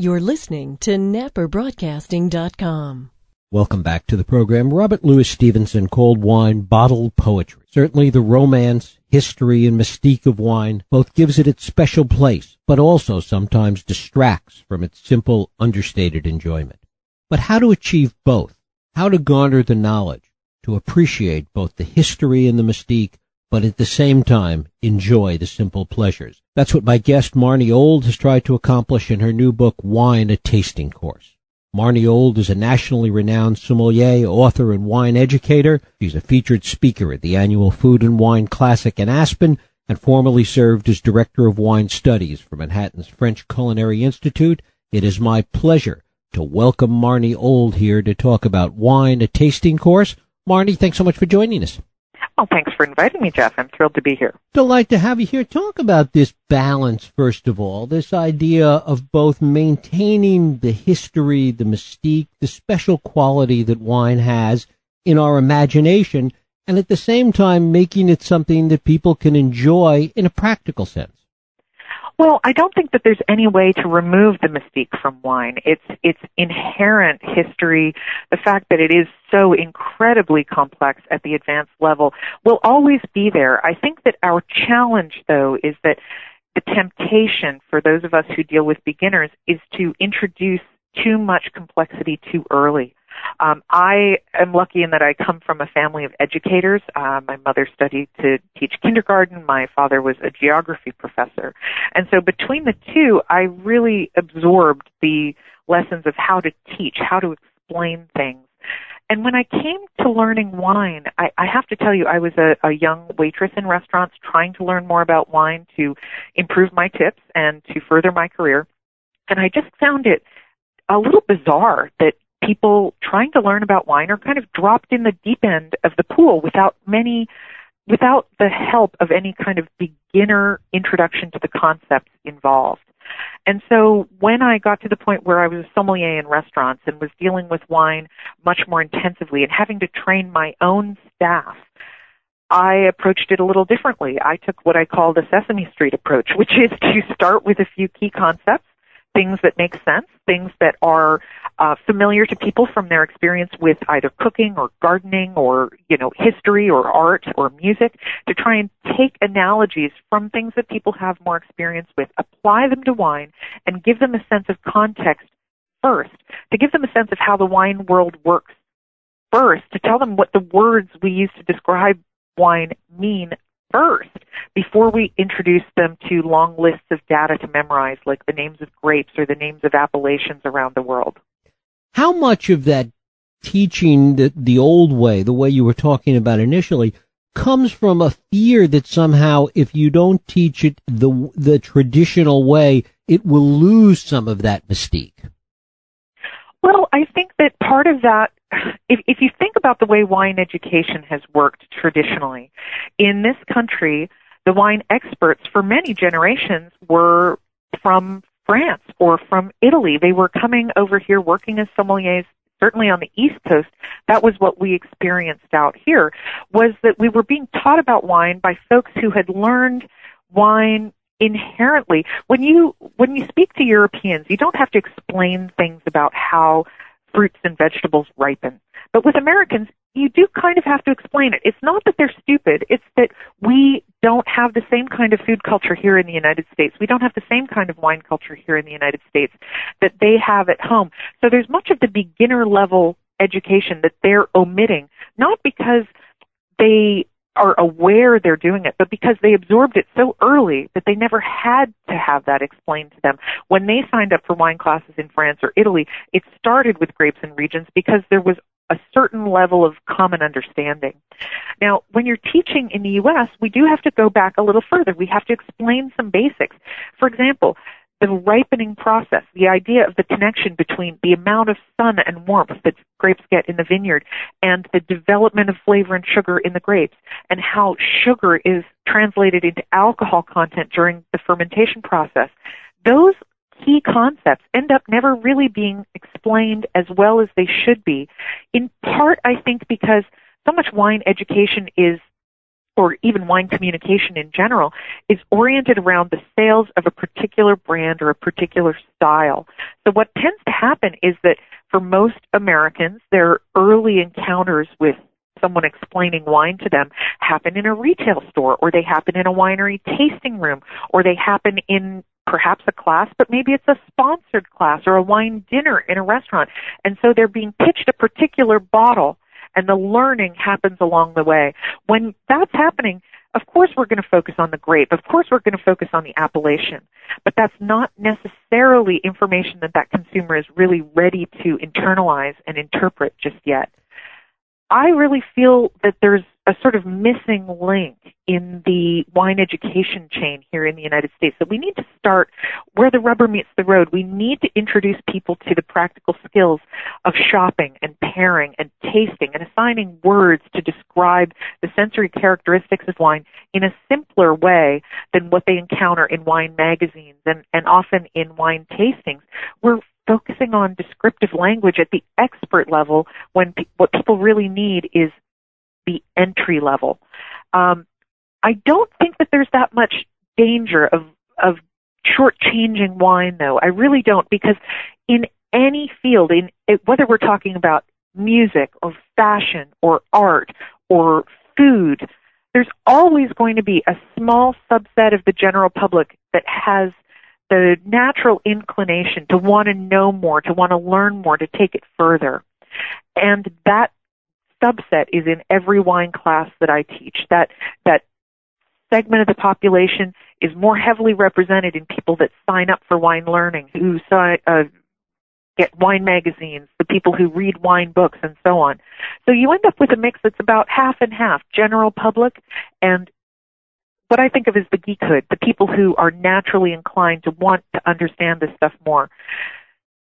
You're listening to NapaBroadcasting.com. Welcome back to the program. Robert Louis Stevenson called wine bottled poetry. Certainly the romance, history, and mystique of wine both gives it its special place, but also sometimes distracts from its simple, understated enjoyment. But how to achieve both? How to garner the knowledge, to appreciate both the history and the mystique, but at the same time enjoy the simple pleasures. That's what my guest Marnie Old has tried to accomplish in her new book, Wine, a Tasting Course. Marnie Old is a nationally renowned sommelier, author, and wine educator. She's a featured speaker at the annual Food and Wine Classic in Aspen and formerly served as Director of Wine Studies for Manhattan's French Culinary Institute. It is my pleasure to welcome Marnie Old here to talk about wine, a tasting course. Marnie, thanks so much for joining us. Well, thanks for inviting me, Jeff. I'm thrilled to be here. Delight to have you here. Talk about this balance, first of all, this idea of both maintaining the history, the mystique, the special quality that wine has in our imagination, and at the same time making it something that people can enjoy in a practical sense. Well, I don't think that there's any way to remove the mystique from wine. It's its inherent history, the fact that it is so incredibly complex at the advanced level will always be there. I think that our challenge though is that the temptation for those of us who deal with beginners is to introduce too much complexity too early. Um, I am lucky in that I come from a family of educators. Uh, my mother studied to teach kindergarten. My father was a geography professor. And so between the two, I really absorbed the lessons of how to teach, how to explain things. And when I came to learning wine, I, I have to tell you, I was a, a young waitress in restaurants trying to learn more about wine to improve my tips and to further my career. And I just found it a little bizarre that people trying to learn about wine are kind of dropped in the deep end of the pool without many without the help of any kind of beginner introduction to the concepts involved. And so when I got to the point where I was a sommelier in restaurants and was dealing with wine much more intensively and having to train my own staff, I approached it a little differently. I took what I call the Sesame Street approach, which is to start with a few key concepts things that make sense, things that are uh, familiar to people from their experience with either cooking or gardening or you know history or art or music, to try and take analogies from things that people have more experience with, apply them to wine, and give them a sense of context first, to give them a sense of how the wine world works first, to tell them what the words we use to describe wine mean first before we introduce them to long lists of data to memorize, like the names of grapes or the names of appellations around the world. How much of that teaching the, the old way, the way you were talking about initially, comes from a fear that somehow if you don't teach it the the traditional way, it will lose some of that mystique? Well, I think that part of that if, if you think about the way wine education has worked traditionally, in this country, the wine experts for many generations were from France or from Italy. They were coming over here working as sommeliers certainly on the East Coast, that was what we experienced out here, was that we were being taught about wine by folks who had learned wine inherently. When you, when you speak to Europeans, you don't have to explain things about how fruits and vegetables ripen. But with Americans, you do kind of have to explain it. It's not that they're stupid, it's that we don't have the same kind of food culture here in the United States. We don't have the same kind of wine culture here in the United States that they have at home. So there's much of the beginner level education that they're omitting, not because they are aware they're doing it, but because they absorbed it so early that they never had to have that explained to them. When they signed up for wine classes in France or Italy, it started with grapes and regions because there was a certain level of common understanding. Now, when you're teaching in the U.S., we do have to go back a little further. We have to explain some basics. For example, the ripening process, the idea of the connection between the amount of sun and warmth that grapes get in the vineyard and the development of flavor and sugar in the grapes, and how sugar is translated into alcohol content during the fermentation process. Those key concepts end up never really being explained as well as they should be. In part, I think because so much wine education is or even wine communication in general, is oriented around the sales of a particular brand or a particular style. So what tends to happen is that for most Americans, their early encounters with someone explaining wine to them happen in a retail store or they happen in a winery tasting room or they happen in perhaps a class, but maybe it's a sponsored class or a wine dinner in a restaurant. And so they're being pitched a particular bottle and the learning happens along the way. When that's happening, of course we're going to focus on the grape. Of course we're going to focus on the appellation. But that's not necessarily information that that consumer is really ready to internalize and interpret just yet. I really feel that there's a sort of missing link in the wine education chain here in the United States that we need to start where the rubber meets the road. We need to introduce people to the practical skills of shopping and pairing and tasting and assigning words to describe the sensory characteristics of wine in a simpler way than what they encounter in wine magazines and, and often in wine tastings. We're focusing on descriptive language at the expert level when pe- what people really need is the entry level. Um, I don't think that there's that much danger of of shortchanging wine, though. I really don't, because in any field, in whether we're talking about music or fashion or art or food, there's always going to be a small subset of the general public that has the natural inclination to want to know more, to want to learn more, to take it further. And that subset is in every wine class that I teach. That that segment of the population is more heavily represented in people that sign up for wine learning, who uh, get wine magazines, the people who read wine books, and so on. So you end up with a mix that's about half and half, general public and what I think of as the geekhood, the people who are naturally inclined to want to understand this stuff more.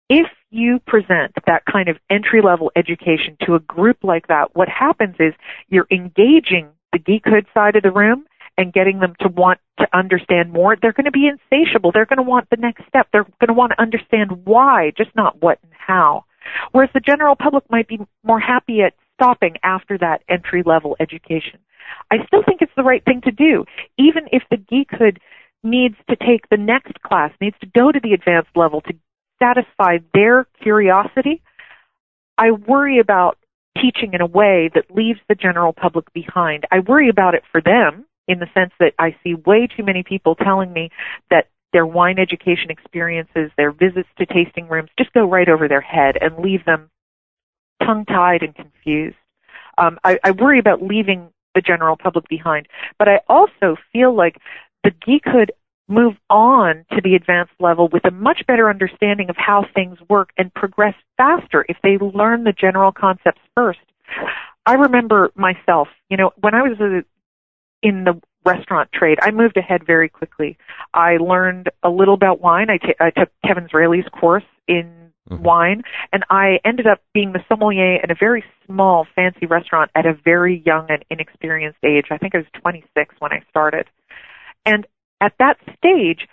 If you present that kind of entry level education to a group like that, what happens is you're engaging the geekhood side of the room and getting them to want to understand more. They're going to be insatiable. They're going to want the next step. They're going to want to understand why, just not what and how. Whereas the general public might be more happy at stopping after that entry level education. I still think it's the right thing to do, even if the geekhood needs to take the next class, needs to go to the advanced level to satisfy their curiosity. I worry about teaching in a way that leaves the general public behind. I worry about it for them in the sense that I see way too many people telling me that their wine education experiences, their visits to tasting rooms just go right over their head and leave them tongue tied and confused. Um, I, I worry about leaving the general public behind. But I also feel like the geekhood move on to the advanced level with a much better understanding of how things work and progress faster if they learn the general concepts first. I remember myself, you know, when I was a, in the restaurant trade, I moved ahead very quickly. I learned a little about wine. I, t- I took Kevin Zraly's course in mm-hmm. wine. And I ended up being the sommelier in a very small, fancy restaurant at a very young and inexperienced age. I think I was 26 when I started. And at that stage,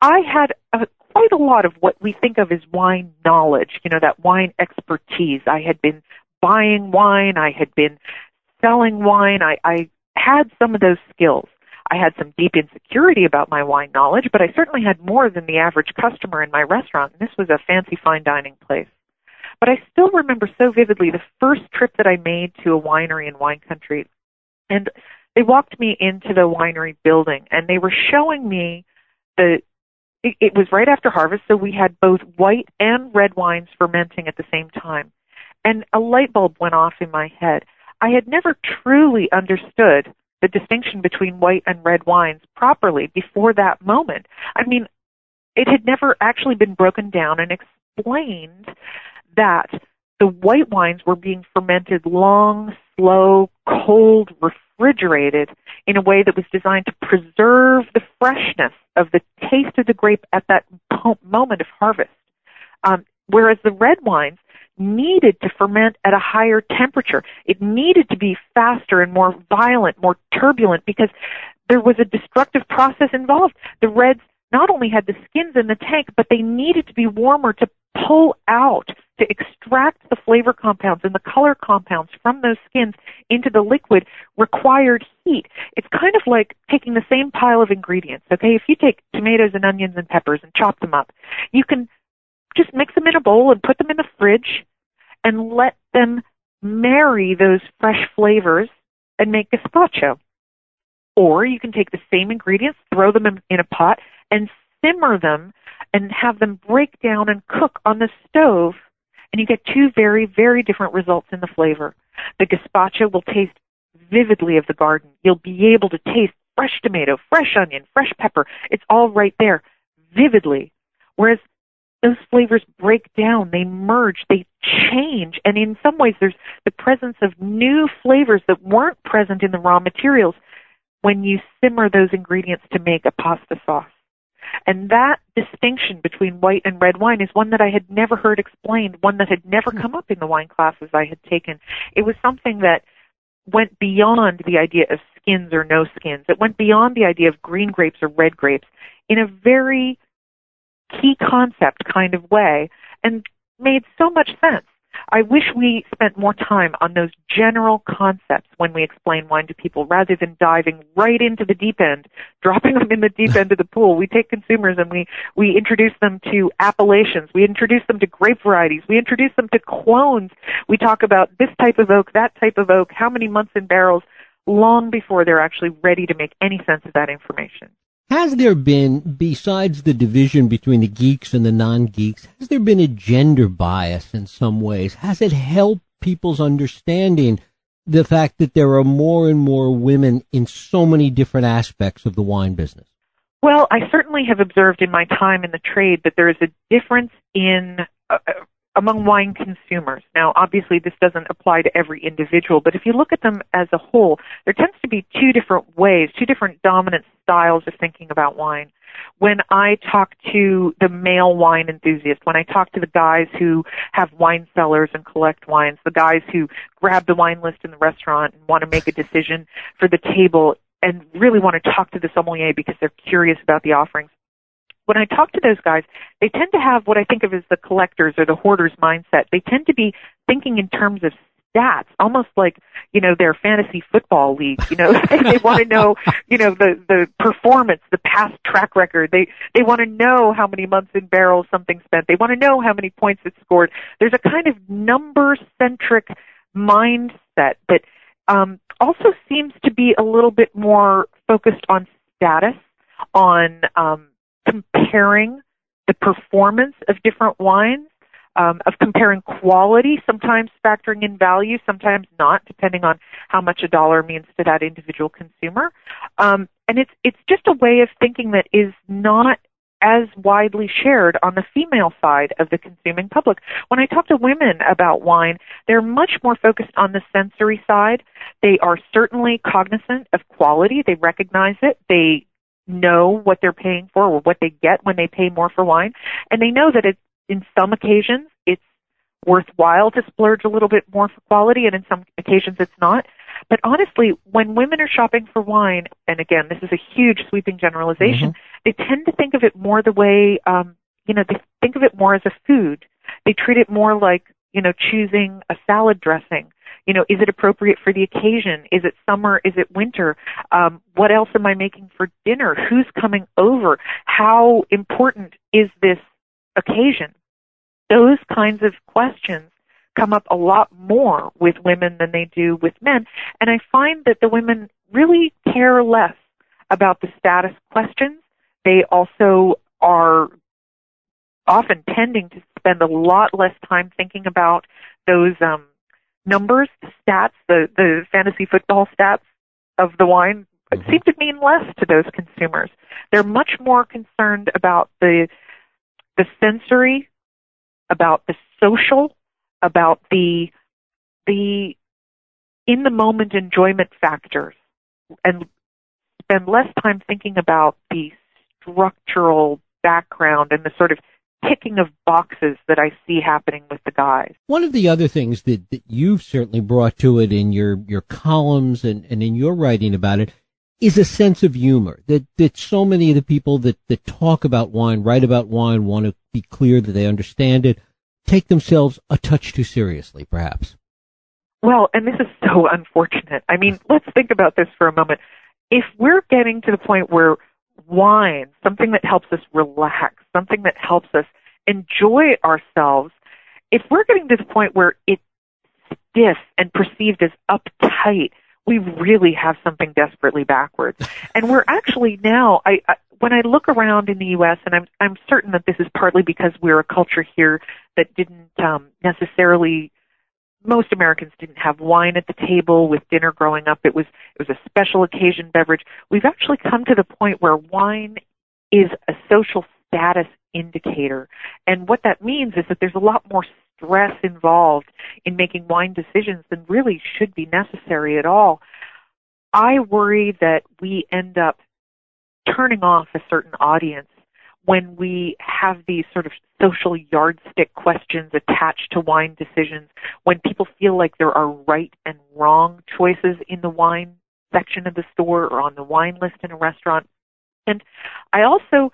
I had a, quite a lot of what we think of as wine knowledge, you know, that wine expertise. I had been buying wine, I had been selling wine, I, I had some of those skills. I had some deep insecurity about my wine knowledge, but I certainly had more than the average customer in my restaurant, and this was a fancy fine dining place. But I still remember so vividly the first trip that I made to a winery in wine country. And they walked me into the winery building and they were showing me the it, it was right after harvest, so we had both white and red wines fermenting at the same time. And a light bulb went off in my head. I had never truly understood the distinction between white and red wines properly before that moment. I mean, it had never actually been broken down and explained that the white wines were being fermented long, slow, cold, refrigerated in a way that was designed to preserve the freshness of the taste of the grape at that moment of harvest. Um, whereas the red wines needed to ferment at a higher temperature. It needed to be faster and more violent, more turbulent because there was a destructive process involved. The reds not only had the skins in the tank, but they needed to be warmer to pull out, to extract the flavor compounds and the color compounds from those skins into the liquid required heat. It's kind of like taking the same pile of ingredients, okay? If you take tomatoes and onions and peppers and chop them up, you can just mix them in a bowl and put them in the fridge and let them marry those fresh flavors and make gazpacho. Or you can take the same ingredients, throw them in, in a pot, and simmer them and have them break down and cook on the stove, and you get two very, very different results in the flavor. The gazpacho will taste vividly of the garden. You'll be able to taste fresh tomato, fresh onion, fresh pepper. It's all right there, vividly. Whereas those flavors break down, they merge, they change, and in some ways there's the presence of new flavors that weren't present in the raw materials when you simmer those ingredients to make a pasta sauce. And that distinction between white and red wine is one that I had never heard explained, one that had never hmm. come up in the wine classes I had taken. It was something that went beyond the idea of skins or no skins. It went beyond the idea of green grapes or red grapes in a very key concept kind of way and made so much sense. I wish we spent more time on those general concepts when we explain wine to people rather than diving right into the deep end, dropping them in the deep end of the pool. We take consumers and we, we introduce them to appellations. We introduce them to grape varieties. We introduce them to clones. We talk about this type of oak, that type of oak, how many months in barrels, long before they're actually ready to make any sense of that information. Has there been, besides the division between the geeks and the non-geeks, has there been a gender bias in some ways? Has it helped people's understanding the fact that there are more and more women in so many different aspects of the wine business? Well, I certainly have observed in my time in the trade that there is a difference in uh, among wine consumers. Now, obviously, this doesn't apply to every individual, but if you look at them as a whole, there tends to be two different ways, two different dominant styles of thinking about wine. When I talk to the male wine enthusiast, when I talk to the guys who have wine cellars and collect wines, the guys who grab the wine list in the restaurant and want to make a decision for the table and really want to talk to the sommelier because they're curious about the offerings, when I talk to those guys, they tend to have what I think of as the collectors or the hoarders mindset. They tend to be thinking in terms of stats, almost like, you know, their fantasy football league. You know, they want to know, you know, the, the performance, the past track record. They, they want to know how many months in barrels something spent. They want to know how many points it scored. There's a kind of number centric mindset that, um, also seems to be a little bit more focused on status, on, um, comparing the performance of different wines, um, of comparing quality, sometimes factoring in value, sometimes not, depending on how much a dollar means to that individual consumer. Um, and it's it's just a way of thinking that is not as widely shared on the female side of the consuming public. When I talk to women about wine, they're much more focused on the sensory side. They are certainly cognizant of quality. They recognize it. They know what they're paying for or what they get when they pay more for wine. And they know that it, in some occasions it's worthwhile to splurge a little bit more for quality and in some occasions it's not. But honestly, when women are shopping for wine, and again, this is a huge sweeping generalization, mm-hmm. they tend to think of it more the way, um, you know, they think of it more as a food. They treat it more like, you know, choosing a salad dressing you know, is it appropriate for the occasion? Is it summer? Is it winter? Um, what else am I making for dinner? Who's coming over? How important is this occasion? Those kinds of questions come up a lot more with women than they do with men. And I find that the women really care less about the status questions. They also are often tending to spend a lot less time thinking about those um, numbers, the stats, the, the fantasy football stats of the wine mm-hmm. seem to mean less to those consumers. They're much more concerned about the the sensory, about the social, about the the in the moment enjoyment factors and spend less time thinking about the structural background and the sort of ticking of boxes that I see happening with the guys. One of the other things that, that you've certainly brought to it in your, your columns and, and in your writing about it is a sense of humor that, that so many of the people that, that talk about wine, write about wine, want to be clear that they understand it, take themselves a touch too seriously, perhaps. Well, and this is so unfortunate. I mean, let's think about this for a moment. If we're getting to the point where wine, something that helps us relax, something that helps us enjoy ourselves, if we're getting to the point where it's stiff and perceived as uptight, we really have something desperately backwards. And we're actually now, I, I when I look around in the U.S., and I'm I'm certain that this is partly because we're a culture here that didn't um, necessarily. Most Americans didn't have wine at the table with dinner growing up. It was it was a special occasion beverage. We've actually come to the point where wine is a social status indicator, and what that means is that there's a lot more stress involved in making wine decisions than really should be necessary at all. I worry that we end up turning off a certain audience when we have these sort of social yardstick questions attached to wine decisions, when people feel like there are right and wrong choices in the wine section of the store or on the wine list in a restaurant. And I also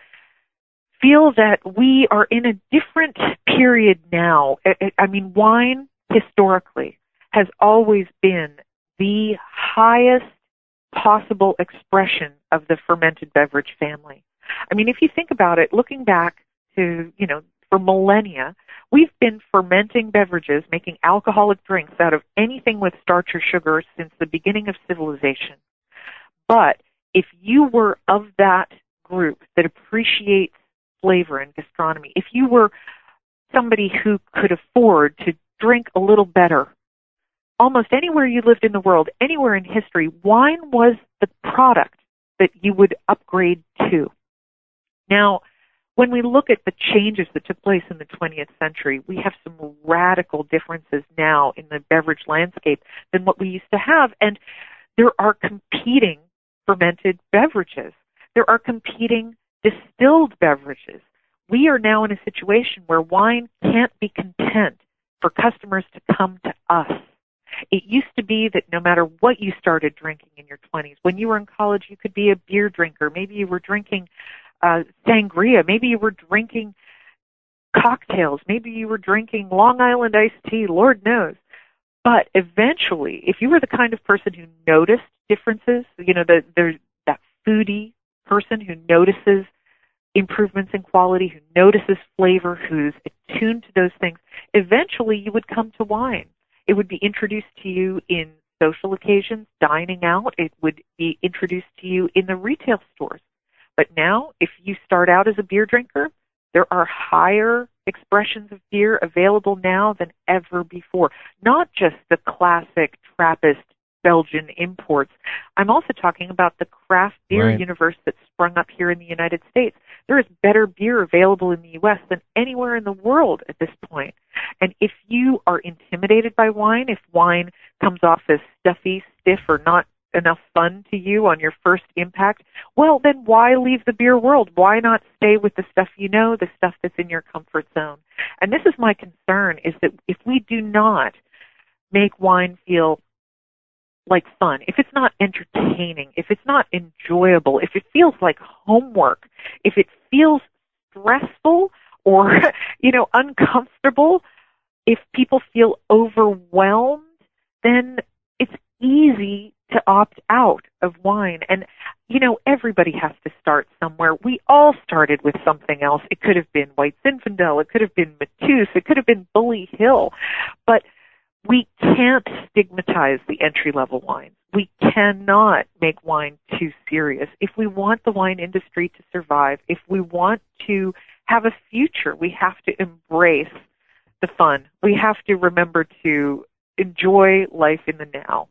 feel that we are in a different period now. I mean, wine historically has always been the highest possible expression of the fermented beverage family. I mean, if you think about it, looking back to, you know, for millennia, we've been fermenting beverages, making alcoholic drinks out of anything with starch or sugar since the beginning of civilization. But if you were of that group that appreciates flavor and gastronomy, if you were somebody who could afford to drink a little better almost anywhere you lived in the world, anywhere in history, wine was the product that you would upgrade to. Now, when we look at the changes that took place in the 20th century, we have some radical differences now in the beverage landscape than what we used to have. And there are competing fermented beverages. There are competing distilled beverages. We are now in a situation where wine can't be content for customers to come to us it used to be that no matter what you started drinking in your 20s, when you were in college, you could be a beer drinker. Maybe you were drinking uh, sangria. Maybe you were drinking cocktails. Maybe you were drinking Long Island iced tea. Lord knows. But eventually, if you were the kind of person who noticed differences, you know, the, there's that foodie person who notices improvements in quality, who notices flavor, who's attuned to those things, eventually you would come to wine. It would be introduced to you in social occasions, dining out. It would be introduced to you in the retail stores. But now, if you start out as a beer drinker, there are higher expressions of beer available now than ever before. Not just the classic Trappist Belgian imports. I'm also talking about the craft beer right. universe that's sprung up here in the United States. There is better beer available in the U.S. than anywhere in the world at this point. And if you are intimidated by wine, if wine comes off as stuffy, stiff, or not enough fun to you on your first impact, well, then why leave the beer world? Why not stay with the stuff you know, the stuff that's in your comfort zone? And this is my concern is that if we do not make wine feel like fun, if it's not entertaining, if it's not enjoyable, if it feels like homework, if it feels stressful or, you know, uncomfortable, if people feel overwhelmed, then it's easy to opt out of wine. And, you know, everybody has to start somewhere. We all started with something else. It could have been White Zinfandel. It could have been Mateus. It could have been Bully Hill. But we can't stigmatize the entry level wines. We cannot make wine too serious. If we want the wine industry to survive, if we want to have a future, we have to embrace the fun. We have to remember to enjoy life in the now.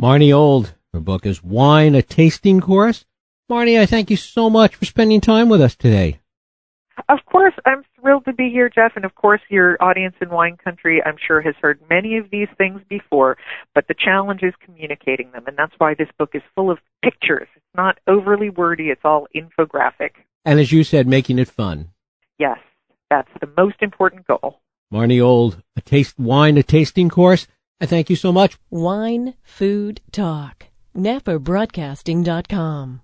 Marnie Old, her book is Wine, a Tasting Course. Marnie, I thank you so much for spending time with us today. Of course, I'm thrilled to be here, Jeff, and of course your audience in wine country I'm sure has heard many of these things before, but the challenge is communicating them, and that's why this book is full of pictures. It's not overly wordy, it's all infographic. And as you said, making it fun. Yes, that's the most important goal. Marnie Old, a taste wine, a tasting course. I thank you so much. Wine, food, talk. NapaBroadcasting.com.